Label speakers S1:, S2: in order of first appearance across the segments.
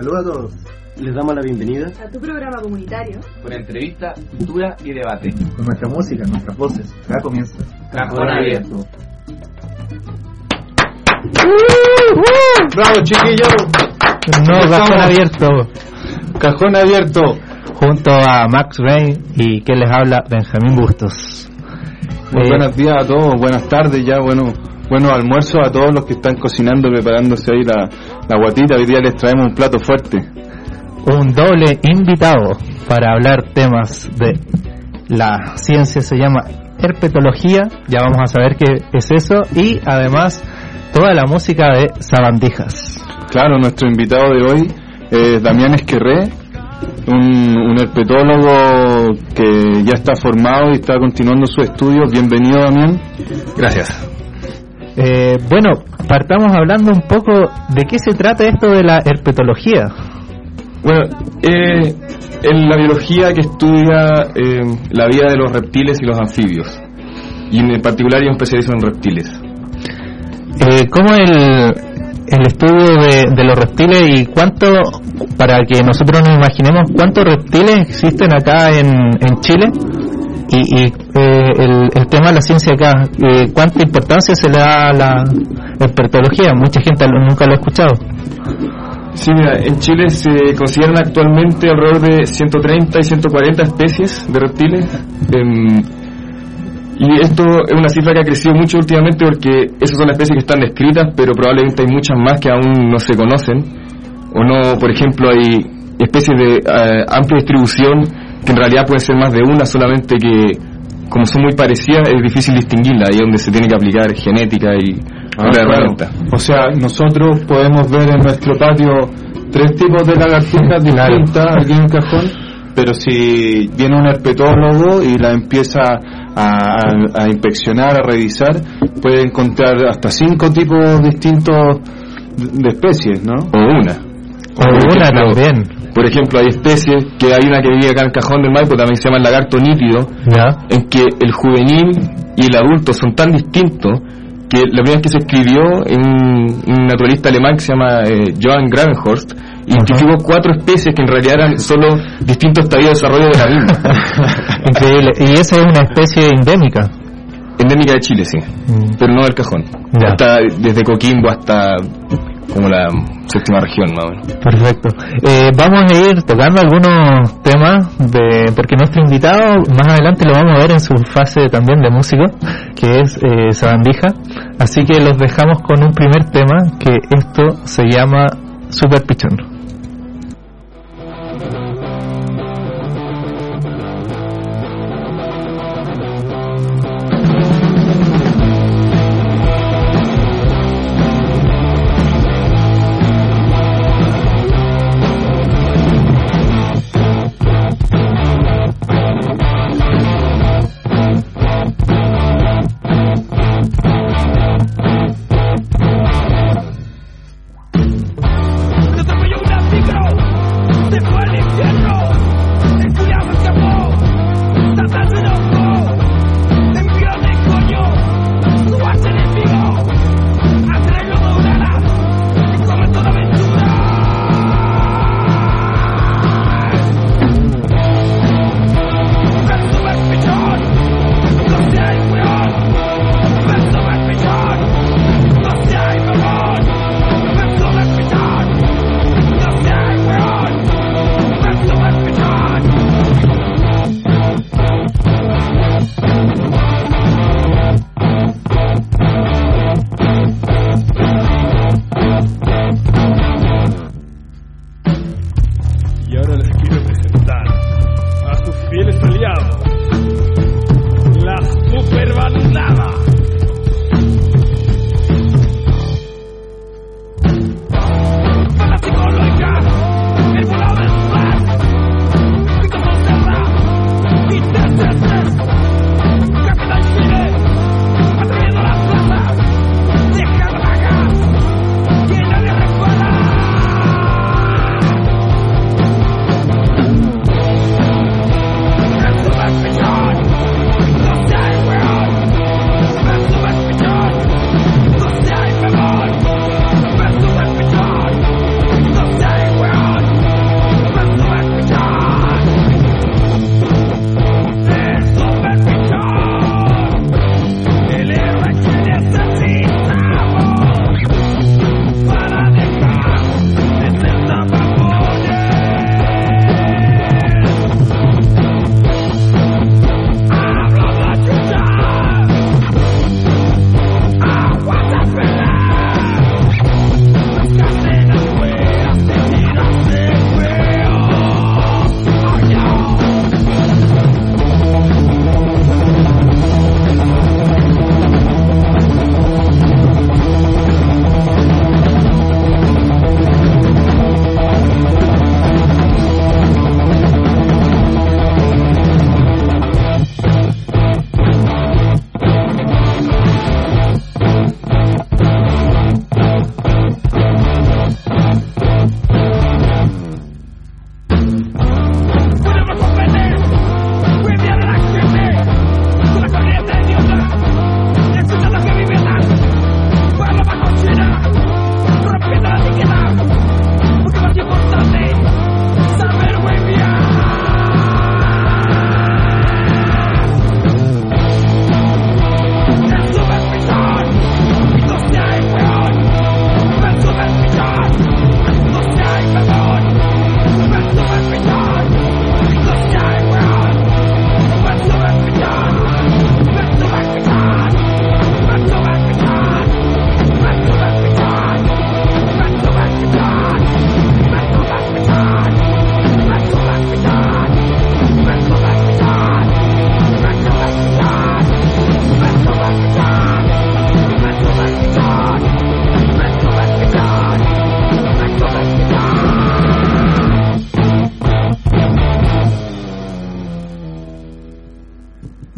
S1: Saludos a todos. Les damos la bienvenida
S2: a tu programa comunitario
S3: con entrevista, cultura y debate.
S1: Con nuestra música, nuestras voces. Acá comienza.
S3: Cajón abierto.
S1: ¡Bravo, chiquillo!
S4: No, cajón abierto.
S1: Cajón abierto.
S4: Junto a Max Rain y que les habla Benjamín Bustos.
S5: Muy
S4: Eh,
S5: buenos días a todos, buenas tardes ya, bueno, buenos almuerzos a todos los que están cocinando, preparándose ahí la, la guatita. Hoy día les traemos un plato fuerte.
S4: un doble invitado para hablar temas de la ciencia se llama herpetología, ya vamos a saber qué es eso y además toda la música de sabandijas.
S5: Claro, nuestro invitado de hoy es Damián Esquerré, un, un herpetólogo que ya está formado y está continuando su estudio. Bienvenido, Damián.
S3: Gracias.
S4: Eh, bueno, partamos hablando un poco de qué se trata esto de la herpetología.
S6: Bueno, eh, en la biología que estudia eh, la vida de los reptiles y los anfibios. Y en particular yo especializo en reptiles.
S4: Eh, ¿Cómo el, el estudio de, de los reptiles y cuánto, para que nosotros nos imaginemos, cuántos reptiles existen acá en, en Chile? Y, y, eh, el, tema de la ciencia acá, eh, ¿cuánta importancia se le da a la herpetología? Mucha gente nunca lo ha escuchado.
S6: Sí, mira, en Chile se consideran actualmente alrededor de 130 y 140 especies de reptiles. em, y esto es una cifra que ha crecido mucho últimamente porque esas son las especies que están descritas, pero probablemente hay muchas más que aún no se conocen. O no, por ejemplo, hay especies de eh, amplia distribución que en realidad pueden ser más de una, solamente que como son muy parecidas es difícil distinguirla, ahí es donde se tiene que aplicar genética y
S5: Ah,
S6: otra
S5: claro.
S6: herramienta.
S5: O sea, nosotros podemos ver en nuestro patio tres tipos de lagartijas
S4: Claro.
S5: distintas aquí en el cajón, pero si viene un herpetólogo y la empieza a, a- a inspeccionar, a revisar, puede encontrar hasta cinco tipos distintos de especies, ¿no?
S6: O una.
S4: O una
S6: ejemplo,
S4: también.
S6: Por ejemplo, hay especies, que hay una que vive acá en el cajón del Maipo, también se llama el lagarto nítido,
S4: ¿Ya?
S6: en que el juvenil y el adulto son tan distintos que la primera vez que se escribió en un, naturalista alemán que se llama eh, Johann Gravenhorst, identificó cuatro especies que en realidad eran solo distintos estadios de desarrollo de la misma.
S4: Increíble. Y esa es una especie endémica.
S6: Endémica de Chile, sí,
S4: Mm.
S6: pero no del cajón.
S4: Ya.
S6: Está desde Coquimbo hasta como la séptima región, más o menos.
S4: Perfecto. Eh, vamos a ir tocando algunos temas de porque nuestro invitado más adelante lo vamos a ver en su fase también de músico, que es eh, Sabandija. Así que los dejamos con un primer tema que esto se llama Super Pichón.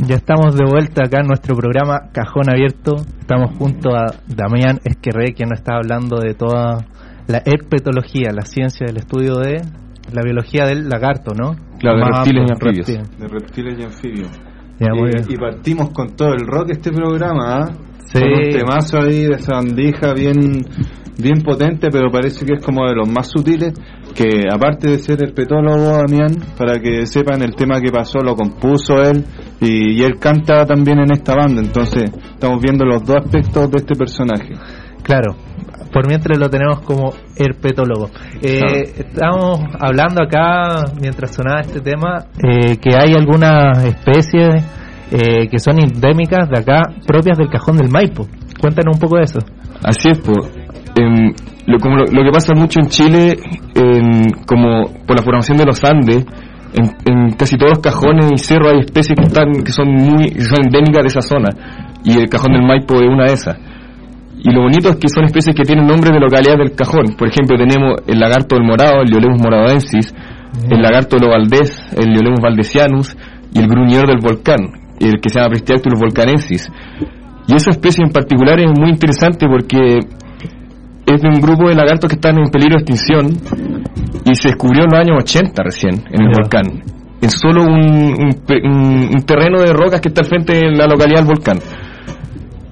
S4: Ya estamos de vuelta acá en nuestro programa Cajón Abierto. Estamos junto a Damián Esquerré, quien nos está hablando de toda la herpetología, la ciencia del estudio de la biología del lagarto, ¿no?
S5: Claro, de reptiles y anfibios. De reptiles y anfibios. y, partimos con todo el rock este programa, ¿ah? Sí. Con un temazo ahí de esa bandija bien bien potente, pero parece que es como de los más sutiles, que aparte de ser el petólogo Damián, para que sepan el tema que pasó, lo compuso él y, él canta también en esta banda, entonces estamos viendo los dos aspectos de este personaje.
S4: Claro, por mientras lo tenemos como herpetólogo. Eh, Estamos hablando acá, mientras sonaba este tema, eh, que hay algunas especies eh, que son endémicas de acá, propias del cajón del Maipo. Cuéntanos un poco de eso.
S6: Así es, pues lo, como lo, que pasa mucho en Chile, como por la formación de los Andes, en, casi todos los cajones y cerros hay especies que están que son muy son endémicas de esa zona y el cajón del Maipo es una de esas. Y lo bonito es que son especies que tienen nombre de localidad del cajón. Por ejemplo, tenemos el lagarto del morado, el Liolemus moradoensis, el lagarto de lo valdés, el Liolemus valdesianus y el gruñidor del volcán, el que se llama Pristiactulus volcanensis. Y esa especie en particular es muy interesante porque es de un grupo de lagartos que están en peligro de extinción y se descubrió en los años 80 recién en el volcán. Es solo un, terreno de rocas que está al frente de la localidad del volcán.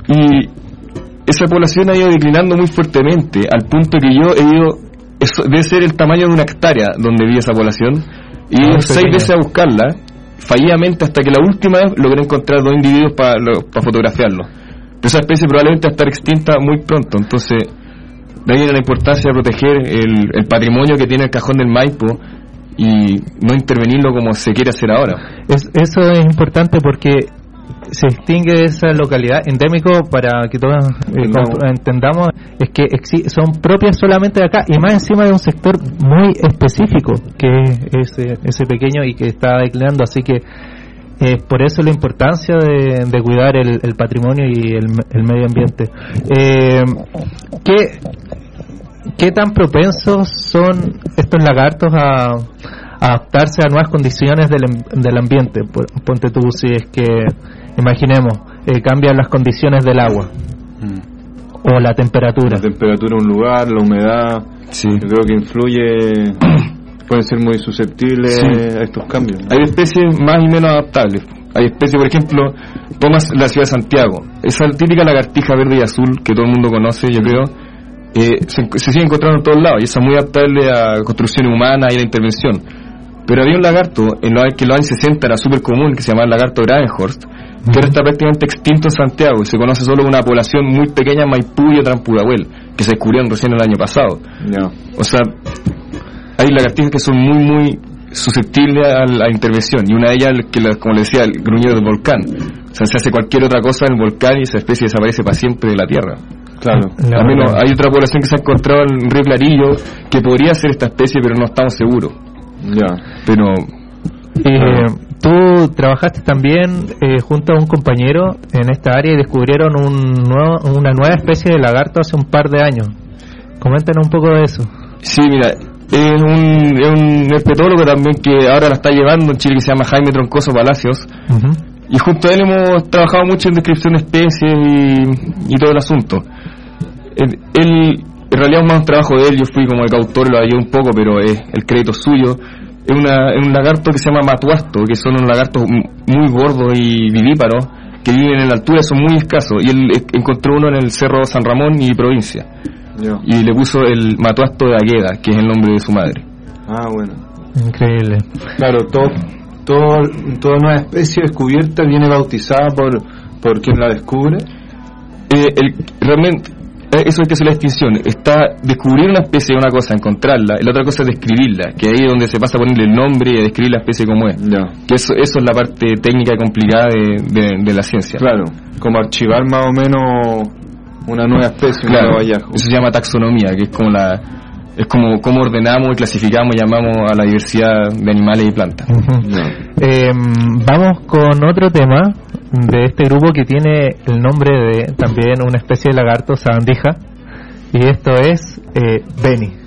S6: Y esa población ha ido declinando muy fuertemente, al punto que yo he ido, eso debe ser el tamaño de una hectárea donde vive esa población, y he ido seis veces a buscarla, fallidamente, hasta que la última vez logré encontrar dos individuos para fotografiarlo. Pero esa especie probablemente va a estar extinta muy pronto, entonces de ahí la importancia de proteger el, patrimonio que tiene el cajón del Maipo y no intervenirlo como se quiere hacer ahora.
S4: eso es importante porque se distingue esa localidad endémico para que todos eh, entendamos es que son propias solamente de acá y más encima de un sector muy específico que es ese, pequeño y que está declinando así que eh, por eso la importancia de, cuidar el, patrimonio y el, medio ambiente. Eh, ¿qué, ¿Qué tan propensos son estos lagartos a, adaptarse a nuevas condiciones del, ambiente? Ponte tú si es que, imaginemos, eh, cambian las condiciones del agua mm. o la temperatura.
S5: La temperatura de un lugar, la humedad, sí. creo que influye, pueden ser muy susceptibles a estos cambios.
S6: Hay especies más y menos adaptables. Hay especies, por ejemplo, tomas la ciudad de Santiago, esa típica lagartija verde y azul que todo el mundo conoce, yo creo eh, se, sigue encontrando en todos lados y eso es muy adaptable a construcción humana y a la intervención. Pero había un lagarto en los, que en los años 60 era súper común, que se llamaba el lagarto Gravenhorst, que ahora está prácticamente extinto en Santiago y se conoce solo una población muy pequeña en Maipú y otra en Pudahuel, que se descubrieron recién el año pasado. O sea, hay lagartijas que son muy, muy susceptibles a la intervención y una de ellas, que como le decía, el gruñido del volcán. O sea, se hace cualquier otra cosa en el volcán y esa especie desaparece para siempre de la Tierra. Claro. Al menos hay otra población que se ha encontrado en Río Clarillo que podría ser esta especie, pero no estamos seguros.
S4: Ya. Pero. Eh, tú trabajaste también eh, junto a un compañero en esta área y descubrieron un nuevo, una nueva especie de lagarto hace un par de años. Coméntanos un poco de eso.
S6: Sí, mira, es un, es un herpetólogo también que ahora la está llevando en Chile que se llama Jaime Troncoso Palacios. Y junto a él hemos trabajado mucho en descripción de especies y, y todo el asunto. Él, en realidad es más un trabajo de él, yo fui como el autor, lo ayudé un poco, pero es el crédito suyo. Es, una, un lagarto que se llama matuasto, que son unos lagartos muy gordos y vivíparos, que viven en la altura, son muy escasos. Y él encontró uno en el Cerro San Ramón y provincia. Y le puso el matuasto de Agueda, que es el nombre de su madre.
S5: Ah, bueno.
S4: Increíble.
S5: Claro, todo, todo, toda nueva especie descubierta viene bautizada por, por quien la descubre.
S6: Eh, el, realmente, eh, eso es que hacer la extinción. Está descubrir una especie de una cosa, encontrarla, y la otra cosa es describirla, que ahí es donde se pasa a ponerle el nombre y a describir la especie como es. Que eso, eso es la parte técnica complicada de, de, la ciencia.
S5: Claro, como archivar más o menos una nueva especie,
S6: un nuevo hallazgo. Eso se llama taxonomía, que es como la es como cómo ordenamos y clasificamos y llamamos a la diversidad de animales y plantas.
S4: Em, vamos con otro tema de este grupo que tiene el nombre de también una especie de lagarto sabandija y esto es eh, Beni.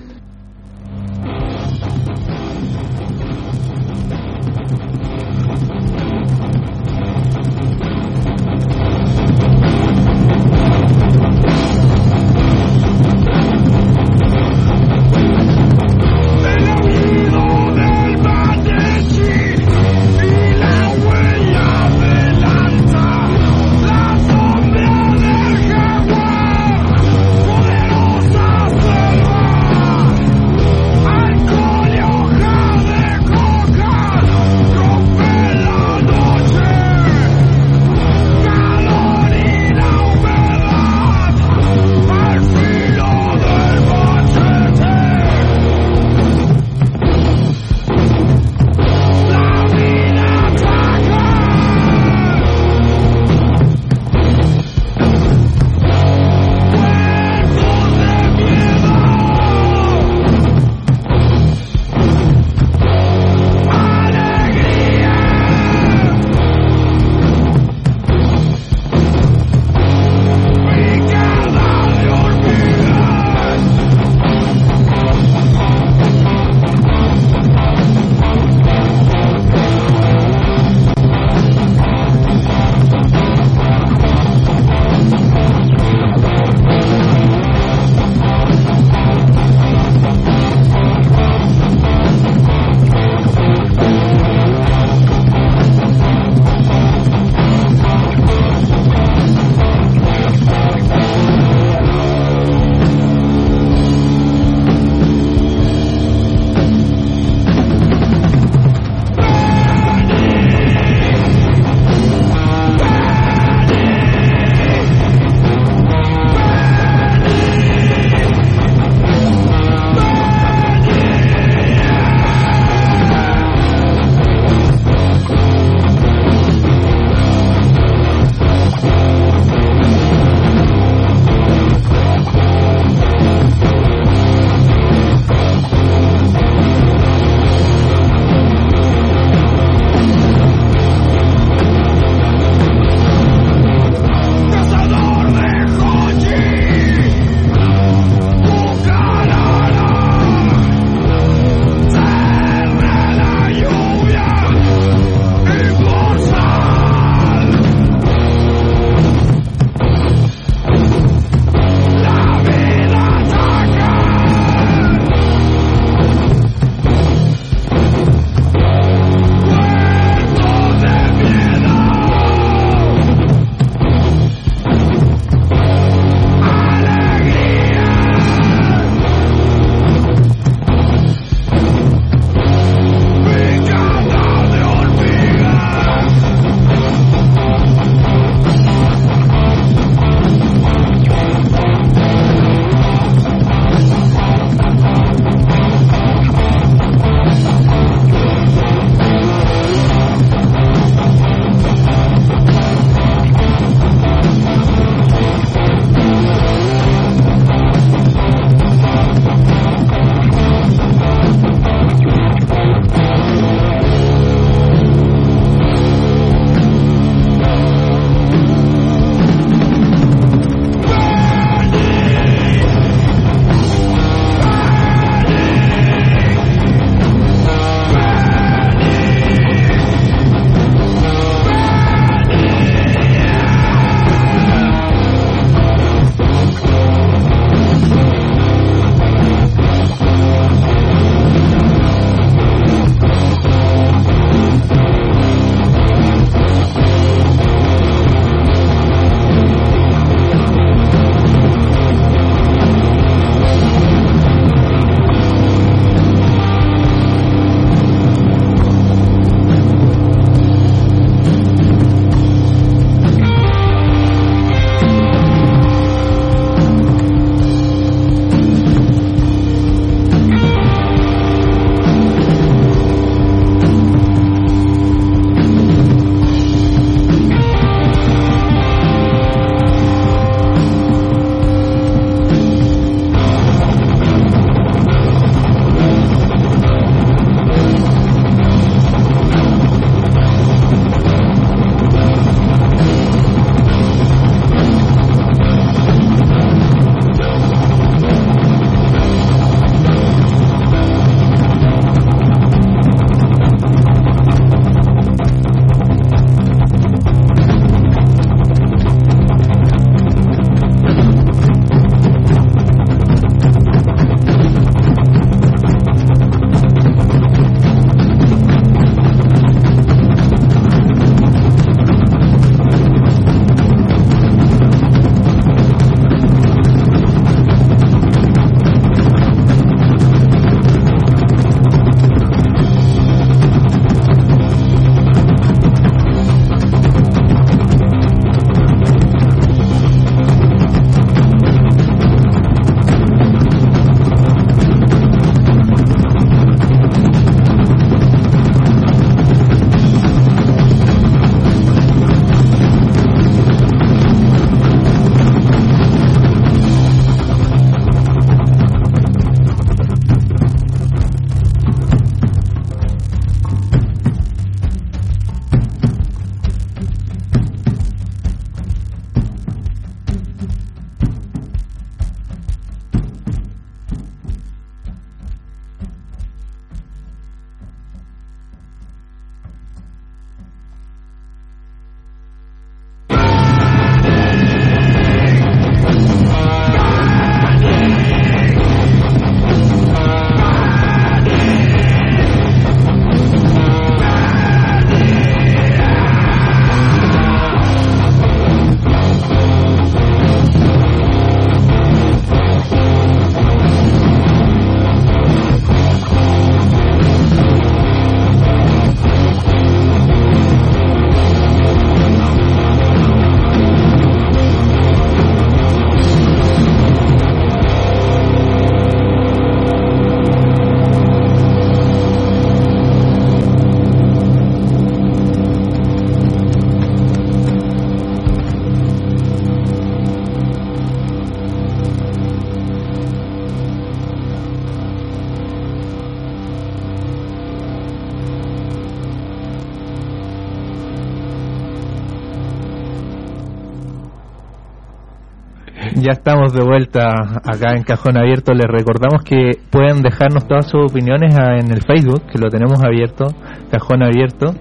S4: Ya estamos de vuelta acá en Cajón Abierto. Les recordamos que pueden dejarnos todas sus opiniones en el Facebook, que lo tenemos abierto, Cajón Abierto.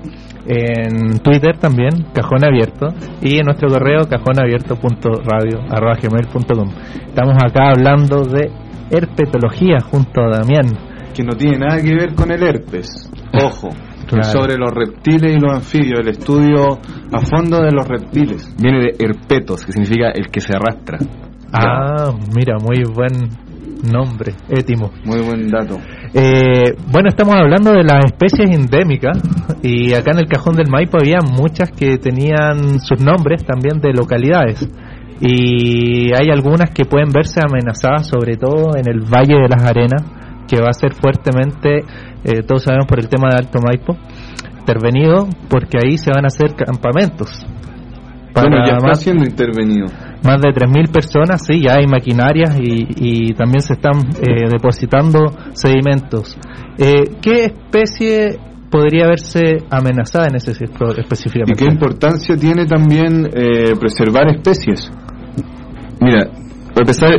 S4: En Twitter también, Cajón Abierto. Y en nuestro correo, cajónabierto.radio.gmail.com. Estamos acá hablando de herpetología junto a Damián.
S5: Que no tiene nada que ver con el herpes. Ojo. Sobre los reptiles y los anfibios, el estudio a fondo de los reptiles.
S6: Viene de herpetos, que significa el que se arrastra.
S4: Ah, mira, muy buen nombre, étimo.
S5: Muy buen dato.
S4: Eh, bueno, estamos hablando de las especies endémicas y acá en el cajón del Maipo había muchas que tenían sus nombres también de localidades y hay algunas que pueden verse amenazadas, sobre todo en el Valle de las Arenas, que va a ser fuertemente, eh, todos sabemos por el tema de Alto Maipo, intervenido porque ahí se van a hacer campamentos.
S5: bueno, ya está siendo intervenido.
S4: Más de 3.000 personas, sí, ya hay maquinarias y, también se están eh, depositando sedimentos. Eh, ¿Qué especie podría verse amenazada en ese sector específicamente?
S5: ¿Y qué importancia tiene también eh, preservar especies?
S6: Mira, para empezar,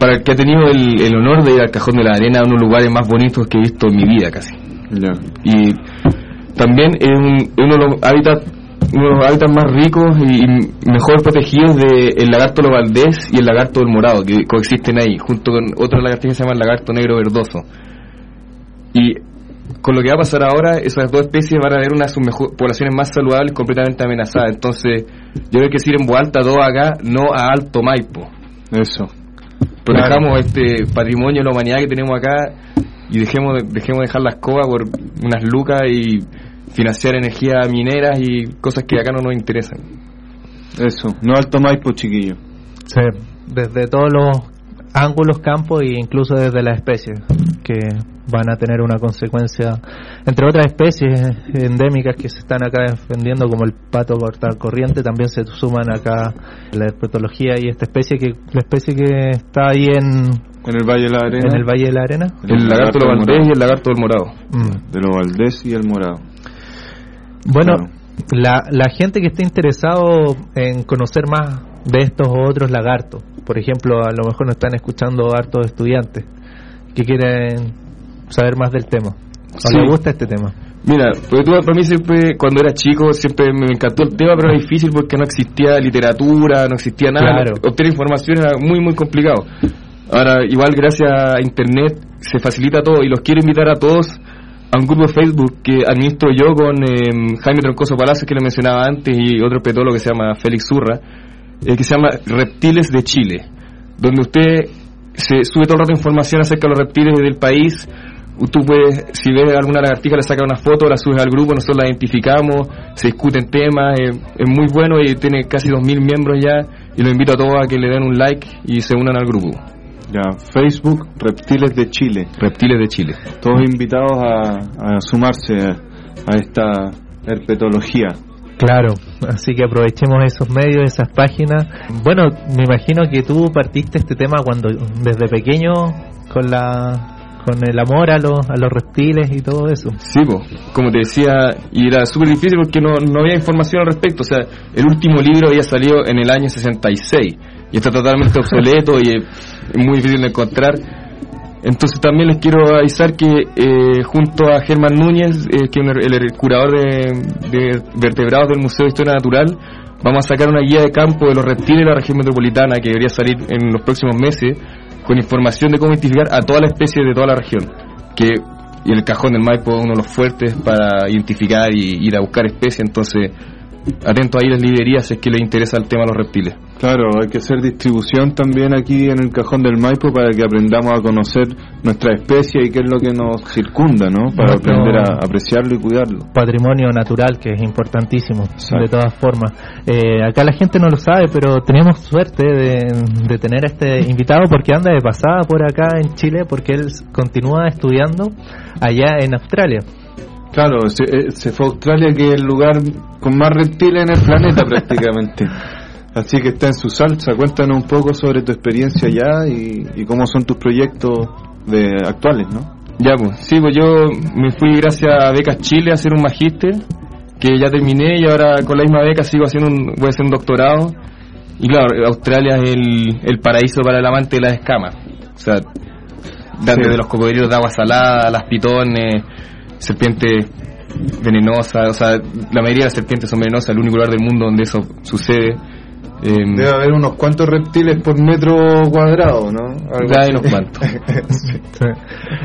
S6: para el que ha tenido el, honor de ir al Cajón de la Arena, uno de los lugares más bonitos que he visto en mi vida casi. Y también es, uno de los hábitats uno de los hábitats más ricos y mejor protegidos del el lagarto Valdés y el lagarto del morado, que coexisten ahí, junto con otra lagartija que se llama el lagarto negro verdoso. Y con lo que va a pasar ahora, esas dos especies van a ver una de sus poblaciones más saludables completamente amenazadas. Entonces, yo creo que decir en voz alta, dos acá, no a Alto Maipo.
S5: Eso.
S6: Protejamos este patrimonio de la humanidad que tenemos acá y dejemos, dejemos dejar la escoba por unas lucas y financiar energía minera y cosas que acá no nos interesan.
S5: Eso, no Alto Maipo, chiquillo.
S4: Sí, desde todos los ángulos, campos e incluso desde las especies que van a tener una consecuencia, entre otras especies endémicas que se están acá defendiendo, como el pato corriente, también se suman acá la herpetología y esta especie que la especie que está ahí en
S5: en el Valle de la Arena.
S4: En el Valle de la Arena.
S6: El, lagarto, de Valdés y el lagarto del Morado.
S5: Mm. De los Valdés y el Morado.
S4: Bueno, la, la gente que esté interesado en conocer más de estos o otros lagartos, por ejemplo, a lo mejor nos están escuchando hartos estudiantes que quieren saber más del tema. ¿O les gusta este tema?
S6: Mira, porque tú, para mí siempre, cuando era chico, siempre me encantó el tema, pero era difícil porque no existía literatura, no existía nada. Obtener información era muy, muy complicado. Ahora, igual gracias a Internet se facilita todo y los quiero invitar a todos a un grupo de Facebook que administro yo con em, Jaime Troncoso Palacios, que lo mencionaba antes, y otro petólogo que se llama Félix Zurra, eh, que se llama Reptiles de Chile, donde usted se sube todo el rato información acerca de los reptiles del país. Tú puedes, si ves alguna lagartija, le sacas una foto, la subes al grupo, nosotros la identificamos, se discuten temas, eh, es muy bueno y tiene casi 2.000 miembros ya, y los invito a todos a que le den un like y se unan al grupo.
S5: Ya, Facebook Reptiles de Chile.
S6: Reptiles de Chile.
S5: Todos invitados a, a sumarse a, esta herpetología.
S4: Claro, así que aprovechemos esos medios, esas páginas. Bueno, me imagino que tú partiste este tema cuando desde pequeño con la con el amor a los, a los reptiles y todo eso.
S6: Sí, como te decía, y era súper difícil porque no, no había información al respecto. O sea, el último libro había salido en el año 66 y está totalmente obsoleto y es muy difícil de encontrar. Entonces también les quiero avisar que eh, junto a Germán Núñez, eh, que es el, curador de, vertebrados del Museo de Historia Natural, vamos a sacar una guía de campo de los reptiles de la región metropolitana que debería salir en los próximos meses con información de cómo identificar a todas las especies de toda la región. Que y el cajón del Maipo es uno de los fuertes para identificar y ir a buscar especies, entonces atento ahí las librerías si es que les interesa el tema de los reptiles.
S5: Claro, hay que hacer distribución también aquí en el cajón del Maipo para que aprendamos a conocer nuestra especie y qué es lo que nos circunda, ¿no? Para aprender a apreciarlo y cuidarlo.
S4: Patrimonio natural que es importantísimo, de todas formas. Eh, acá la gente no lo sabe, pero tenemos suerte de, tener a este invitado porque anda de pasada por acá en Chile porque él continúa estudiando allá en Australia.
S5: Claro, se, eh, se, fue a Australia, que es el lugar con más reptiles en el planeta prácticamente. Así que está en su salsa. Cuéntanos un poco sobre tu experiencia allá y, cómo son tus proyectos de actuales, ¿no?
S6: Ya, pues, sí, pues yo me fui gracias a Becas Chile a hacer un magíster, que ya terminé y ahora con la misma beca sigo haciendo un, voy a hacer un doctorado. Y claro, Australia es el, el paraíso para el amante de las escamas. O sea, desde los cocodrilos de agua salada, las pitones, serpientes venenosas, o sea, la mayoría de las serpientes son venenosas, el único lugar del mundo donde eso sucede.
S5: Em, Debe haber unos cuantos reptiles por metro cuadrado, ¿no?
S6: ya hay unos cuantos.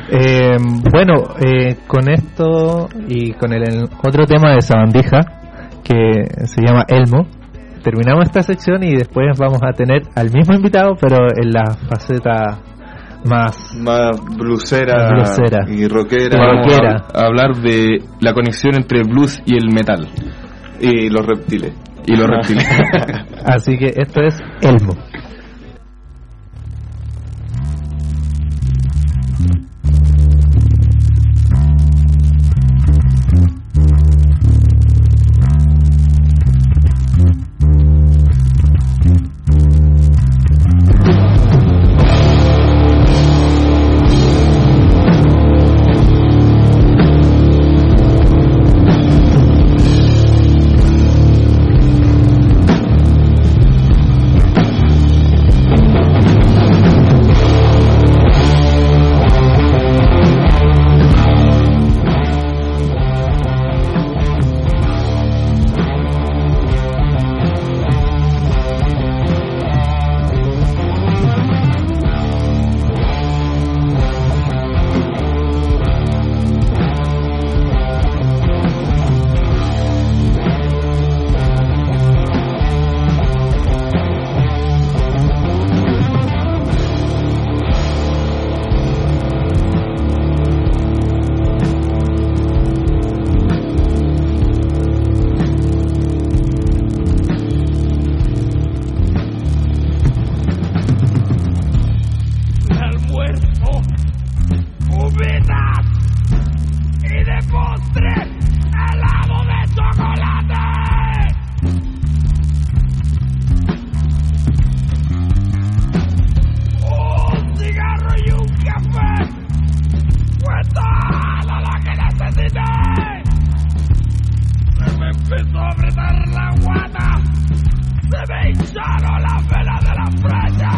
S7: Em, bueno, eh, con esto y con el, otro tema de Sabandija, que se llama Elmo, terminamos esta sección y después vamos a tener al mismo invitado, pero en la faceta más
S5: más blusera, y rockera.
S6: Vamos A, hablar de la conexión entre blues y el metal
S5: y los reptiles
S6: y los reptiles.
S7: Así que esto es Elmo.
S4: la pena de la frente.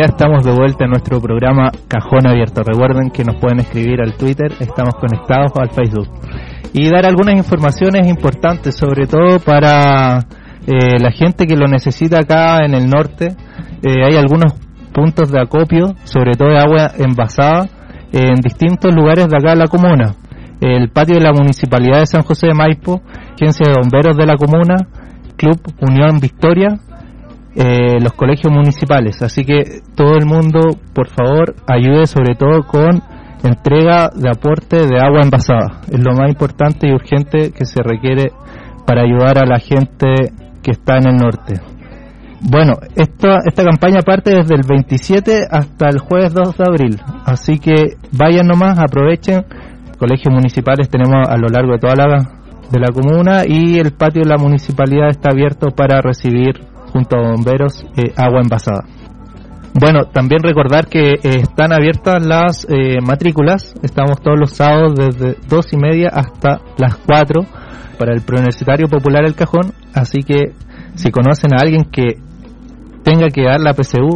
S4: Ya estamos de vuelta en nuestro programa Cajón Abierto. Recuerden que nos pueden escribir al Twitter, estamos conectados al Facebook. Y dar algunas informaciones importantes, sobre todo para eh, la gente que lo necesita acá en el norte. Eh, hay algunos puntos de acopio, sobre todo de agua envasada, en distintos lugares de acá de la comuna. El patio de la Municipalidad de San José de Maipo, Agencia de Bomberos de la comuna, Club Unión Victoria, eh, los colegios municipales. Así que todo el mundo, por favor, ayude sobre todo con entrega de aporte de agua envasada. Es lo más importante y urgente que se requiere para ayudar a la gente que está en el norte. Bueno, esta, esta campaña parte desde el 27 hasta el jueves 2 de abril, así que vayan nomás, aprovechen. Colegios municipales tenemos a lo largo de toda la, de la comuna y el patio de la municipalidad está abierto para recibir junto a bomberos eh, agua envasada. Bueno, también recordar que eh, están abiertas las eh, matrículas, estamos todos los sábados desde dos y media hasta las 4 para el Preuniversitario Popular El Cajón, así que si conocen a alguien que tenga que dar la PSU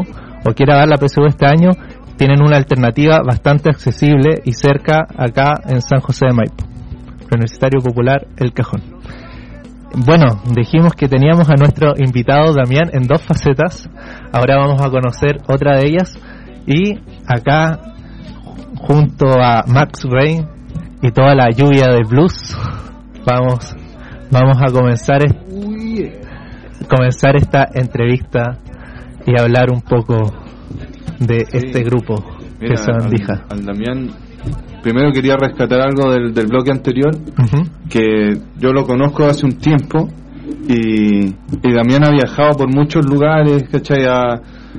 S4: o quiera dar la PSU este año, tienen una alternativa bastante accesible y cerca acá en San José de Maipo. Preuniversitario Popular El Cajón. Bueno, dijimos que teníamos a nuestro invitado Damián en dos facetas. Ahora vamos a conocer otra de ellas. Y acá, junto a Max Rain y toda la lluvia de blues, vamos, vamos a comenzar, comenzar esta entrevista y hablar un poco de este grupo que son Dija.
S5: Al Damián primero quería rescatar algo del, del bloque anterior, que yo lo conozco hace un tiempo y, y, Damián ha viajado por muchos lugares, ¿cachai? Ha,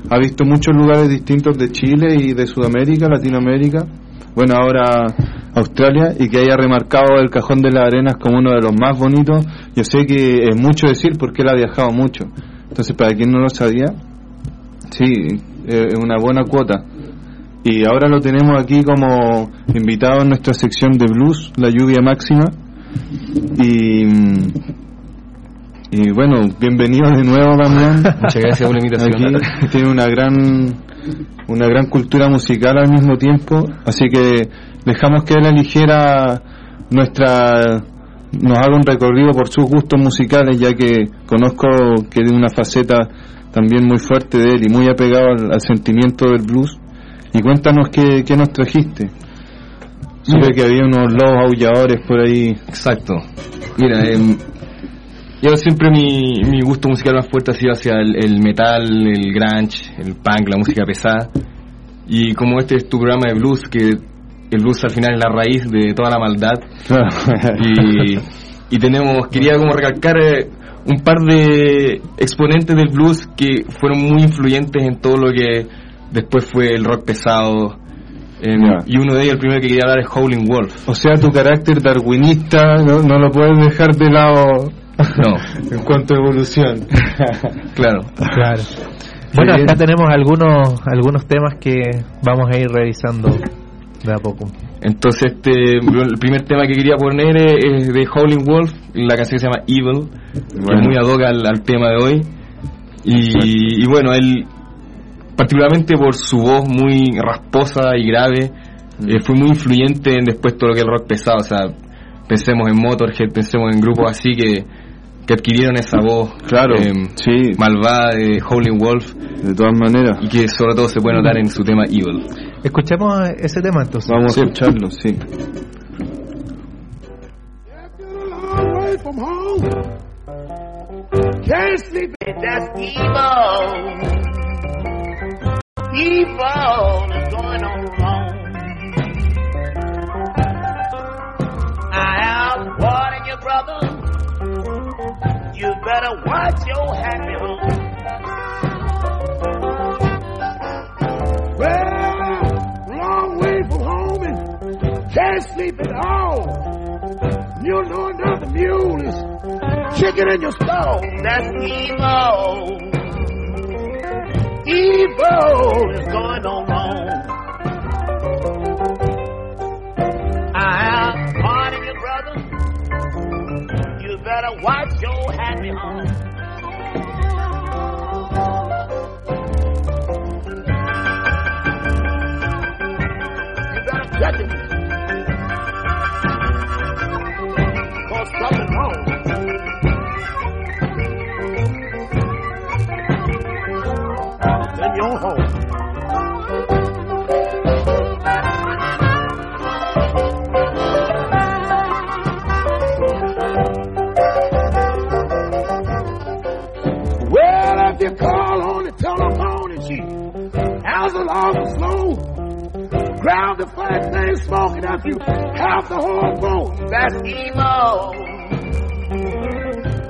S5: ha, visto muchos lugares distintos de Chile y de Sudamérica, Latinoamérica, bueno, ahora Australia, y que haya remarcado el Cajón de las Arenas como uno de los más bonitos. Yo sé que es mucho decir porque él ha viajado mucho. Entonces, para quien no lo sabía, sí, es una buena cuota y ahora lo tenemos aquí como invitado en nuestra sección de blues, la lluvia máxima. Y, y bueno, bienvenido de nuevo también.
S6: Muchas gracias por la invitación.
S5: Aquí tiene una gran, una gran cultura musical al mismo tiempo, así que dejamos que él eligiera nuestra nos haga un recorrido por sus gustos musicales, ya que conozco que tiene una faceta también muy fuerte de él y muy apegado al, al sentimiento del blues. Y cuéntanos qué, qué nos trajiste. Supe que había unos lobos aulladores por ahí.
S6: Exacto. Mira, eh, yo siempre mi, mi gusto musical más fuerte ha sido hacia el, el, metal, el grunge, el punk, la música pesada. Y como este es tu programa de blues, que el blues al final es la raíz de toda la maldad. y, y tenemos, quería como recalcar eh, un par de exponentes del blues que fueron muy influyentes en todo lo que después fue el rock pesado. En, yeah. Y uno de ellos, el primero que quería hablar es Howling Wolf.
S5: O sea, tu carácter darwinista no, no lo puedes dejar de lado
S6: no.
S5: en cuanto a evolución.
S6: claro.
S4: claro. Bueno, acá tenemos algunos algunos temas que vamos a ir revisando de a poco.
S6: Entonces, este, el primer tema que quería poner es de Howling Wolf, la canción se llama Evil, bueno. que es muy ad hoc al, al tema de hoy. Y, y bueno, él particularmente por su voz muy rasposa y grave, mm. eh, fue muy influyente en después todo lo que es el rock pesado, o sea, pensemos en Motorhead, pensemos en grupos así que, que adquirieron esa voz
S5: claro,
S6: eh,
S5: sí.
S6: malvada de Howling Wolf.
S5: De todas maneras.
S6: Y que sobre todo se puede notar en su tema Evil.
S4: Escuchemos ese tema entonces.
S5: Vamos sí. a escucharlo, sí.
S2: Can't sleep, that's evil. Evil is going on wrong. I am warning you, brother. You better watch your happy home. Well, long way from home and can't sleep at all. You know another mule is chicken in your stall. That's evil evil is going on wrong. I'm warning you, brother. You better watch your happy home. it. The slow, grab the fat thing smoking up you half the whole phone. That's evil.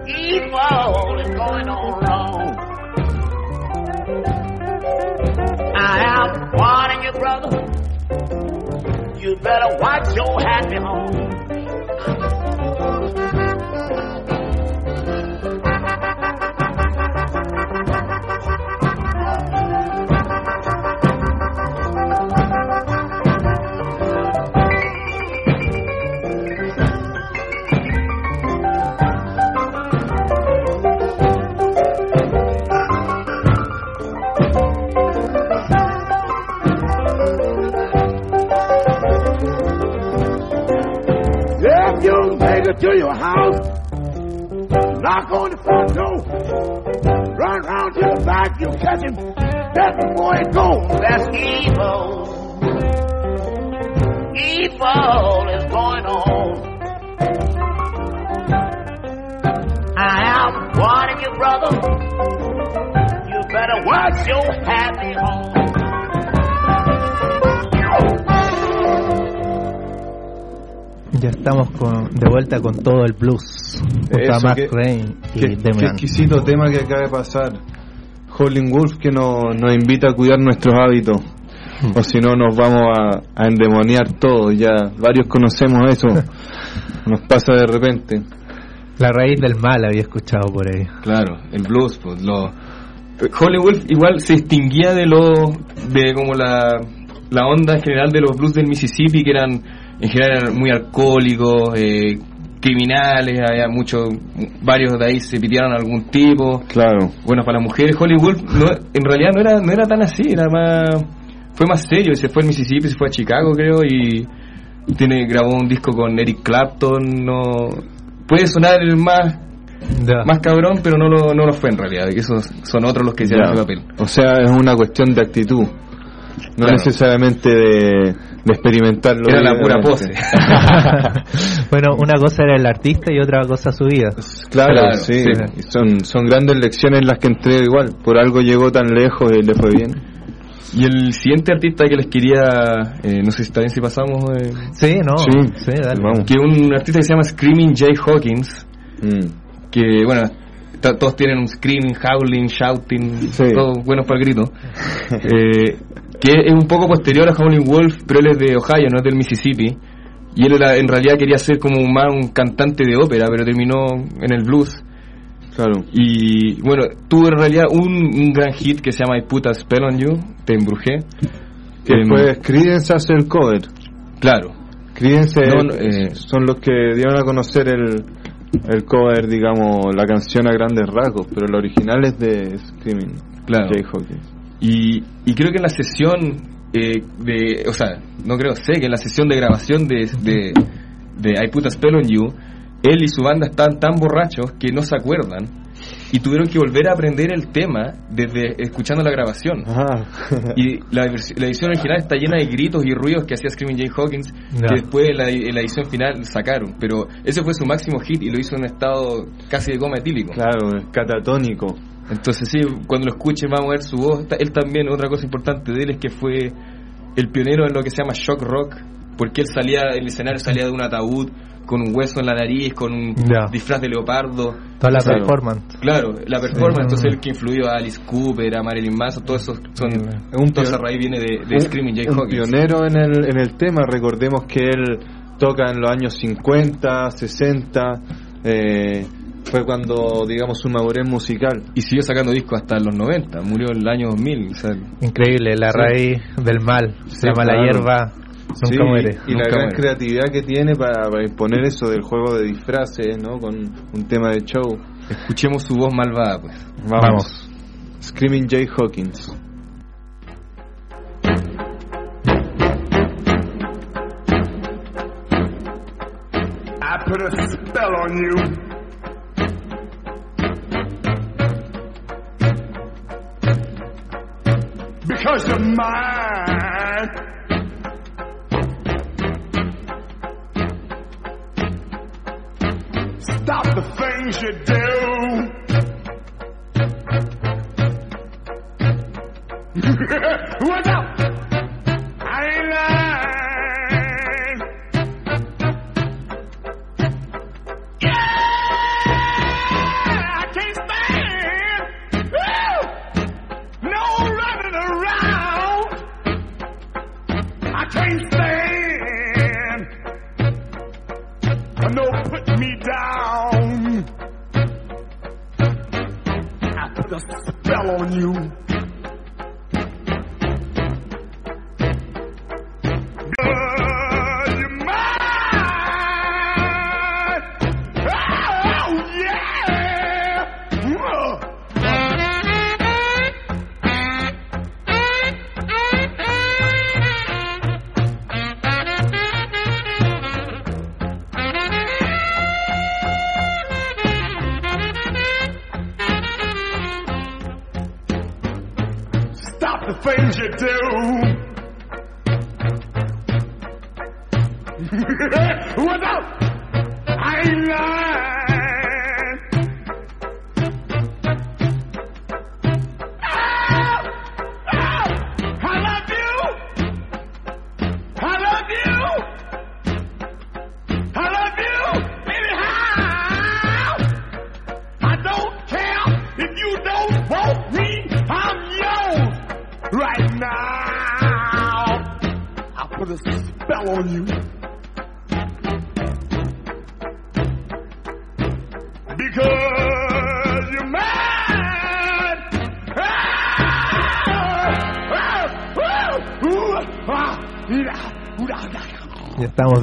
S2: Evil is going on wrong. I am warning you, brother. You better watch your happy home. It to your house, knock on the front door, run round to the back, you catch him just before he goes. That's evil. Evil is going on. I am warning you, brother. You better watch your happy home.
S4: Ya estamos con, de vuelta con todo el blues.
S5: Eso, qué-
S4: Rain y
S5: Qué, qué exquisito tema que acaba de pasar. Howling Wolf que nos, nos invita a cuidar nuestros hábitos. O si no, nos vamos a, a endemoniar todos. Ya varios conocemos eso. Nos pasa de repente.
S4: La raíz del mal había escuchado por ahí.
S6: Claro, el blues, pues lo... Howlin' Wolf igual se distinguía de lo... de como la, la onda en general de los blues del Mississippi, que eran en general eran muy alcohólicos, eh, criminales, había muchos, varios de ahí se pitearon a algún tipo.
S5: Claro.
S6: Bueno, para las mujeres, Howlin' Wolf no, en realidad no era, no era tan así, era más... fue más serio, se fue al Mississippi, se fue a Chicago creo y tiene grabó un disco con Eric Clapton, no puede sonar el más
S4: Ya.
S6: más cabrón, pero no lo, no lo fue en realidad. que Esos son otros los que hicieron ese papel.
S5: O sea, es una cuestión de actitud. No
S6: Claro.
S5: necesariamente de, de experimentarlo.
S6: Era la pura pose.
S4: bueno, una cosa era el artista y otra cosa su vida.
S5: Claro,
S6: Claro,
S5: sí.
S6: sí.
S5: Y Son, son grandes lecciones las que entrega igual. Por algo llegó tan lejos y le fue bien.
S6: y el siguiente artista que les quería, eh, no sé si está bien si pasamos, eh,
S4: Sí, no.
S5: Sí,
S4: dale.
S5: vamos.
S6: que un artista que se llama Screaming Jay Hawkins,
S5: Mm.
S6: que bueno, todos tienen un screaming, howling, shouting,
S5: Sí.
S6: todos buenos para el grito. Eh, que es un poco posterior a Howlin' Wolf, pero él es de Ohio, no es del Mississippi. Y él era- en realidad quería ser como más un cantante de ópera, pero terminó en el blues.
S5: Claro.
S6: Y bueno, tuvo en realidad un, un gran hit que se llama I Put a Spell on You, Te embrujé.
S5: Que
S6: Em,
S5: después Creedence hace el cover.
S6: Claro,
S5: Creedence
S6: No, no, eh.
S5: son los que dieron a conocer el, el cover, digamos, la canción a grandes rasgos, pero la original es de Screaming
S6: claro.
S5: Jay Hawkins.
S6: Y, y creo que en la sesión eh, de, o sea, no creo, sé que en la sesión de grabación de, de, de I Put a Spell on You, él y su banda estaban tan borrachos que no se acuerdan y tuvieron que volver a aprender el tema desde escuchando la grabación. Y la, la edición original está llena de gritos y ruidos que hacía Screaming Jay Hawkins, que después en la, en la edición final sacaron. Pero ese fue su máximo hit y lo hizo en un estado casi de coma etílico.
S5: claro, catatónico.
S6: Entonces sí, cuando lo escuchen vamos a ver su voz. Él también, otra cosa importante de él es que fue el pionero en lo que se llama shock rock, porque él salía, el escenario salía de un ataúd con un hueso en la nariz, con un
S4: Ya.
S6: disfraz de leopardo.
S4: Toda la
S5: Claro.
S4: performance.
S6: Claro, la performance,
S4: Sí.
S6: entonces él que influyó a Alice Cooper, a Marilyn Manson, todo eso son,
S4: Sí.
S5: Un
S6: toda esa raíz viene de, de
S5: un-
S6: Screaming Jay
S5: un
S6: Hawkins.
S5: pionero en el, en el tema. Recordemos que él toca en los años 50, 60. eh, fue cuando, digamos, su madurez musical.
S6: Y siguió sacando discos hasta los 90, murió en el año 2000. O sea,
S4: Increíble, la
S6: Sí.
S4: raíz del mal. Se
S5: Sí,
S4: llama la
S5: claro.
S4: hierba. Nunca
S5: Sí,
S4: muere.
S5: Y la gran
S6: muere.
S5: creatividad que tiene para, para imponer eso del juego de disfraces, ¿no? Con un tema de show.
S6: escuchemos su voz malvada, pues.
S4: Vamos.
S5: Screaming Jay Hawkins.
S2: I put a spell on you. first of mine. Stop the things you do. What's up? I ain't lying. Put a spell on you. You do.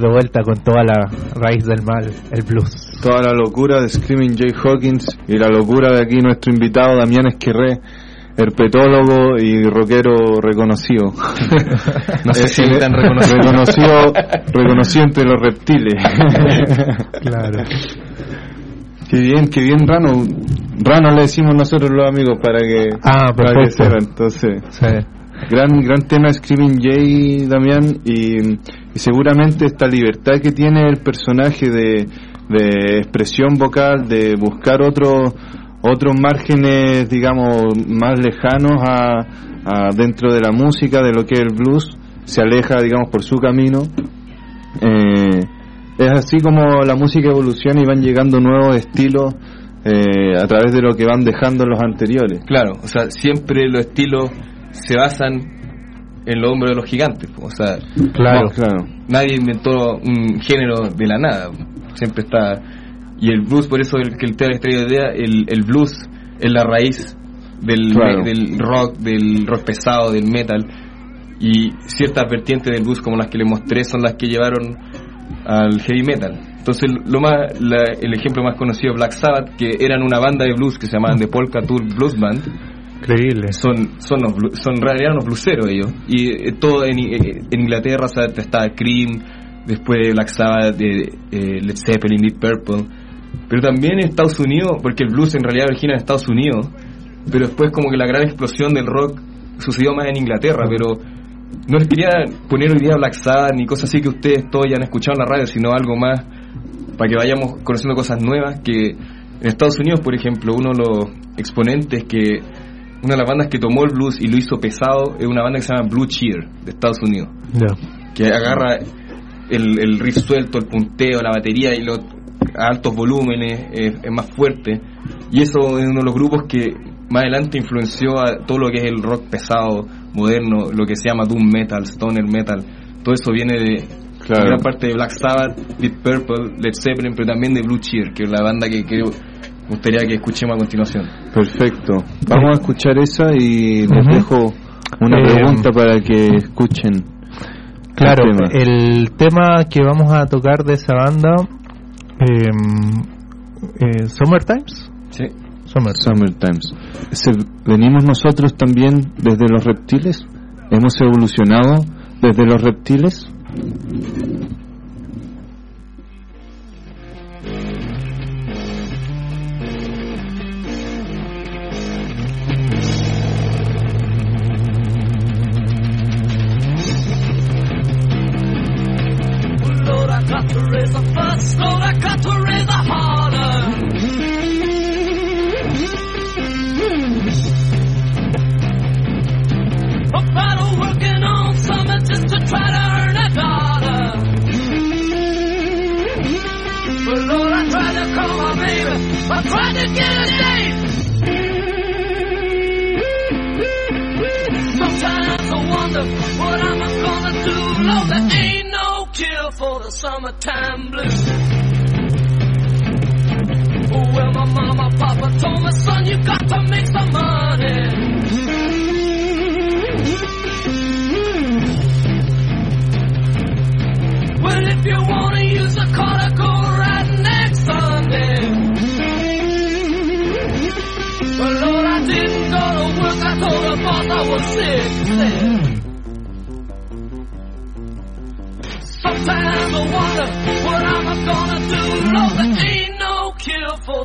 S4: De vuelta con toda la raíz del mal, el blues.
S5: Toda la locura de Screaming Jay Hawkins y la locura de aquí nuestro invitado Damián Esquerré, herpetólogo y rockero reconocido.
S6: No sé si tan reconocido.
S5: reconocido. reconocido entre los reptiles.
S4: Claro.
S5: Qué bien, qué bien Rano. Rano le decimos nosotros los amigos para que,
S4: Ah,
S5: para que sepan. Entonces,
S4: Sí.
S5: Gran gran tema Screaming Jay, Damián, y, y seguramente esta libertad que tiene el personaje de, de expresión vocal, de buscar otros otros márgenes, digamos, más lejanos a, a dentro de la música, de lo que es el blues, se aleja, digamos, por su camino. Eh, es así como la música evoluciona y van llegando nuevos estilos eh, a través de lo que van dejando los anteriores.
S6: Claro, o sea, siempre los estilos se basan en los hombros de los gigantes. po. O sea,
S4: Claro.
S6: no,
S5: claro.
S6: nadie inventó un género de la nada. Siempre está. Y el blues, por eso el, que el tema estrella de idea, el, el blues es la raíz del,
S5: Claro.
S6: del rock, del rock pesado, del metal. Y ciertas vertientes del blues, como las que le mostré, son las que llevaron al heavy metal. Entonces, lo más, la- el ejemplo más conocido es Black Sabbath, que eran una banda de blues que se llamaban The Polka Tour Blues Band
S4: Increíble.
S6: son son son en realidad unos bluseros ellos y eh, todo en, eh, en Inglaterra sea, estaba Cream después Black Sabbath de eh, Led Zeppelin Deep Purple pero también en Estados Unidos porque el blues en realidad origina en Estados Unidos pero después como que la gran explosión del rock sucedió más en Inglaterra pero no les quería poner hoy día Black Sabbath ni cosas así que ustedes todos ya han escuchado en la radio sino algo más para que vayamos conociendo cosas nuevas que en Estados Unidos por ejemplo uno de los exponentes que una de las bandas que tomó el blues y lo hizo pesado es una banda que se llama Blue Cheer de Estados Unidos que agarra el, el riff suelto, el punteo, la batería y lo, a altos volúmenes, es más fuerte. Y eso es uno de los grupos que más adelante influenció a todo lo que es el rock pesado, moderno, lo que se llama doom metal, stoner metal. Todo eso viene de
S5: Claro.
S6: gran parte de Black Sabbath, Deep Purple, Led Zeppelin, pero también de Blue Cheer, que es la banda que creo gustaría que escuchemos a continuación.
S5: Perfecto. Vamos a escuchar esa y les dejo una
S4: Eh,
S5: pregunta para que escuchen.
S4: Claro,
S5: el tema.
S4: el tema que vamos a tocar de esa banda, eh, eh, Summer Times.
S6: Sí.
S4: Summer.
S5: Summer Times. Venimos nosotros también desde los reptiles. Hemos evolucionado desde los reptiles.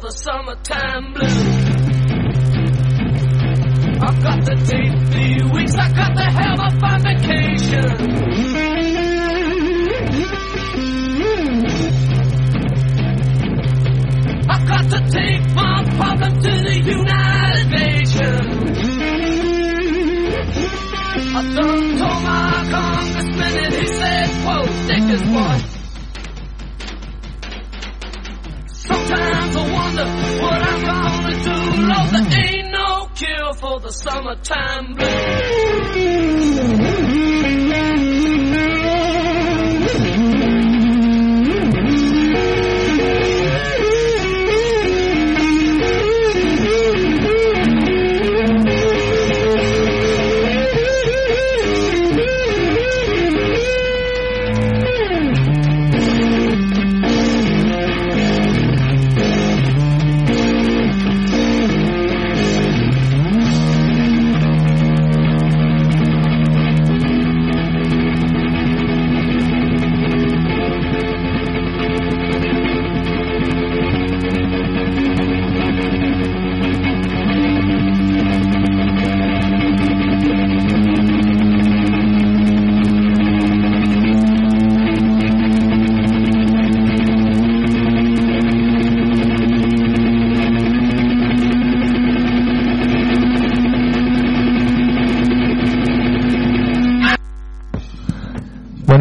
S8: The summertime blues. I've got to take three weeks. I got to have a fun vacation. I've got to take my problem to the United Nations. I done told my congressman and he said, quote, take this boy. Sometimes I wonder what I'm gonna do. Lord, there ain't no cure for the summertime blues.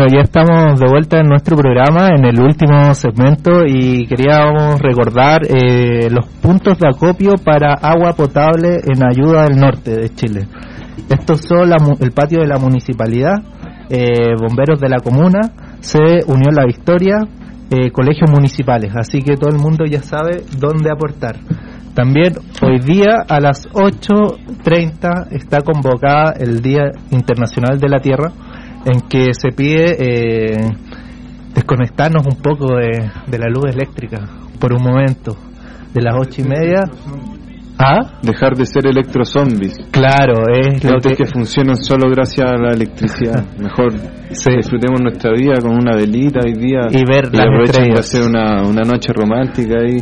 S4: Ya estamos de vuelta en nuestro programa, en el último segmento, y queríamos recordar eh, los puntos de acopio para agua potable en ayuda del norte de Chile. Estos son la el patio de la municipalidad, eh, bomberos de la comuna, se unió la Victoria, eh, colegios municipales, así que todo el mundo ya sabe dónde aportar. También hoy día a las 8.30 está convocada el Día Internacional de la Tierra, en que se pide eh, desconectarnos un poco de, de la luz eléctrica por un momento, de las ocho y media. ¿Ah?
S5: Dejar de ser electrozombies.
S4: Claro, es lo que...
S5: que funcionan solo gracias a la electricidad. Mejor
S4: Sí.
S5: disfrutemos nuestra vida con una velita hoy día
S4: Y ver las
S5: aprovechen de
S4: estrellas.
S5: hacer una, una noche romántica ahí.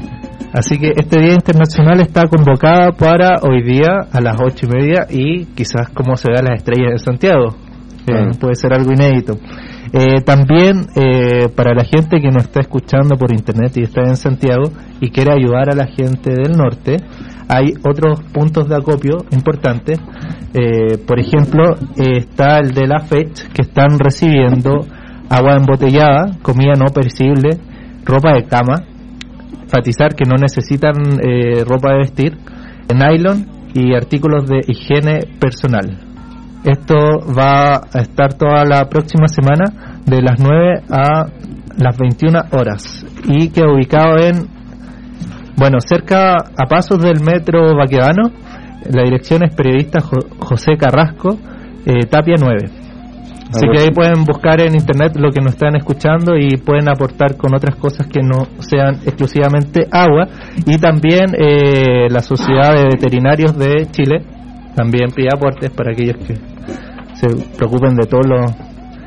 S4: Así que este Día Internacional está convocada para hoy día a las ocho y media y quizás como se vean las estrellas de Santiago. Puede ser algo inédito. Eh, también eh, para la gente que nos está escuchando por internet y está en Santiago y quiere ayudar a la gente del norte, hay otros puntos de acopio importantes. Eh, por ejemplo, está el de la FECH que están recibiendo agua embotellada, comida no perecible, ropa de cama, enfatizar que no necesitan eh, ropa de vestir, nylon y artículos de higiene personal. Esto va a estar toda la próxima semana de las 9 a las 21 horas y queda ubicado en, bueno, cerca a pasos del metro Baquedano. La dirección es periodista Jo- José Carrasco, eh, Tapia 9. Así que ahí pueden buscar en internet lo que nos están escuchando y pueden aportar con otras cosas que no sean exclusivamente agua. Y también eh, la Sociedad de Veterinarios de Chile también pide aportes para aquellos que se preocupen de todos los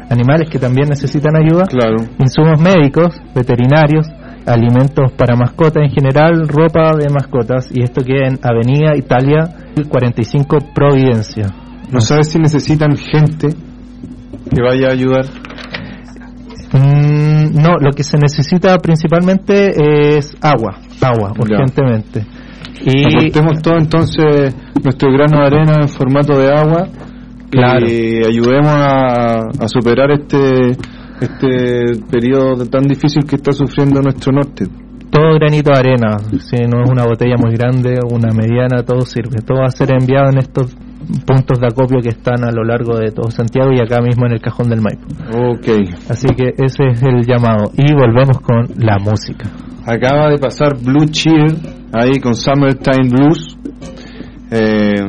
S4: animales que también necesitan ayuda.
S5: Claro.
S4: Insumos médicos, veterinarios, alimentos para mascotas en general, ropa de mascotas. Y esto queda en Avenida Italia 45 Providencia.
S5: No sabes si necesitan gente que vaya a ayudar.
S4: Mm, no, lo que se necesita principalmente es agua, agua,
S5: Ya.
S4: Y
S5: Aportemos todo entonces nuestro grano de arena en formato de agua
S4: Claro.
S5: y ayudemos a, a superar este este periodo tan difícil que está sufriendo nuestro norte.
S4: todo granito de arena, si no es una botella muy grande o una mediana, todo sirve. Todo va a ser enviado en estos puntos de acopio que están a lo largo de todo Santiago y acá mismo en el cajón del Maipo.
S5: Ok.
S4: Así que ese es el llamado. Y volvemos con la música.
S5: Acaba de pasar Blue Cheer ahí con Summertime Blues. Eh,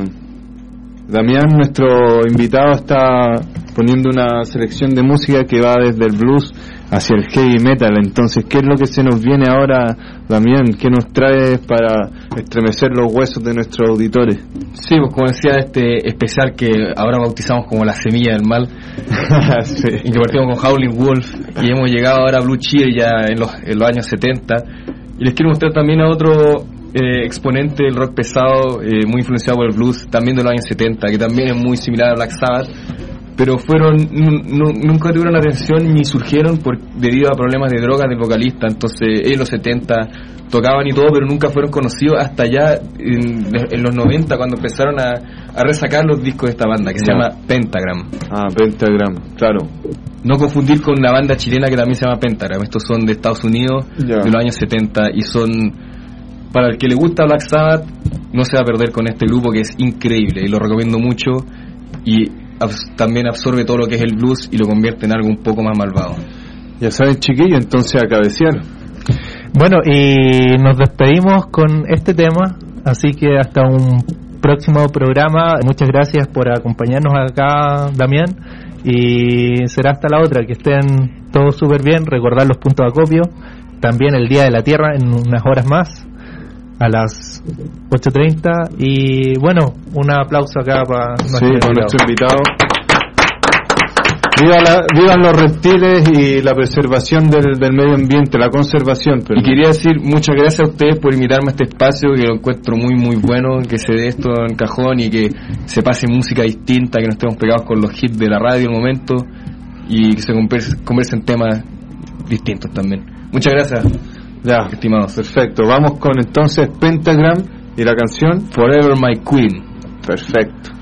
S5: Damián, nuestro invitado, está poniendo una selección de música que va desde el blues hacia el heavy metal. Entonces, ¿qué es lo que se nos viene ahora, Damián? ¿Qué nos trae para estremecer los huesos de nuestros auditores?
S6: Sí, pues como decía, este especial que ahora bautizamos como La Semilla del Mal,
S5: Sí.
S6: y que partimos con Howling Wolf, y hemos llegado ahora a Blue Cheer ya en los, en los años 70. Y les quiero mostrar también a otro eh, exponente del rock pesado, eh, muy influenciado por el blues, también de los años 70, que también es muy similar a Black Sabbath, pero fueron nu- nu- nunca tuvieron atención ni surgieron por, debido a problemas de drogas del vocalista. Entonces, en los 70 tocaban y todo, pero nunca fueron conocidos hasta ya en, en los 90, cuando empezaron a, a resacar los discos de esta banda, que se llama Pentagram.
S5: Ah, Pentagram, claro.
S6: No confundir con la banda chilena que también se llama Pentagram. Estos son de Estados Unidos,
S5: Ya.
S6: de los años 70, y son. Para el que le gusta Black Sabbath, no se va a perder con este grupo que es increíble, y lo recomiendo mucho. Y abs- también absorbe todo lo que es el blues y lo convierte en algo un poco más malvado.
S5: Ya saben, chiquillos, entonces a cabecear.
S4: Bueno, y nos despedimos con este tema, así que hasta un próximo programa. Muchas gracias por acompañarnos acá, Damián, y será hasta la otra. Que estén todos súper bien, recordar los puntos de acopio, también el Día de la Tierra en unas horas más, a las 8.30, y bueno, un aplauso acá para
S5: Sí,
S4: nuestro
S5: con
S4: invitado.
S5: nuestro invitado. Viva la- vivan los reptiles y la preservación del, del medio ambiente, la conservación.
S6: Y quería decir muchas gracias a ustedes por invitarme a este espacio que lo encuentro muy muy bueno, que se dé esto en cajón y que se pase música distinta, que no estemos pegados con los hits de la radio al momento y que se converse- conversen temas distintos también. Muchas gracias,
S5: Ya,
S6: estimados.
S5: perfecto. Vamos con entonces Pentagram y la canción.
S6: Forever My Queen.
S5: Perfecto.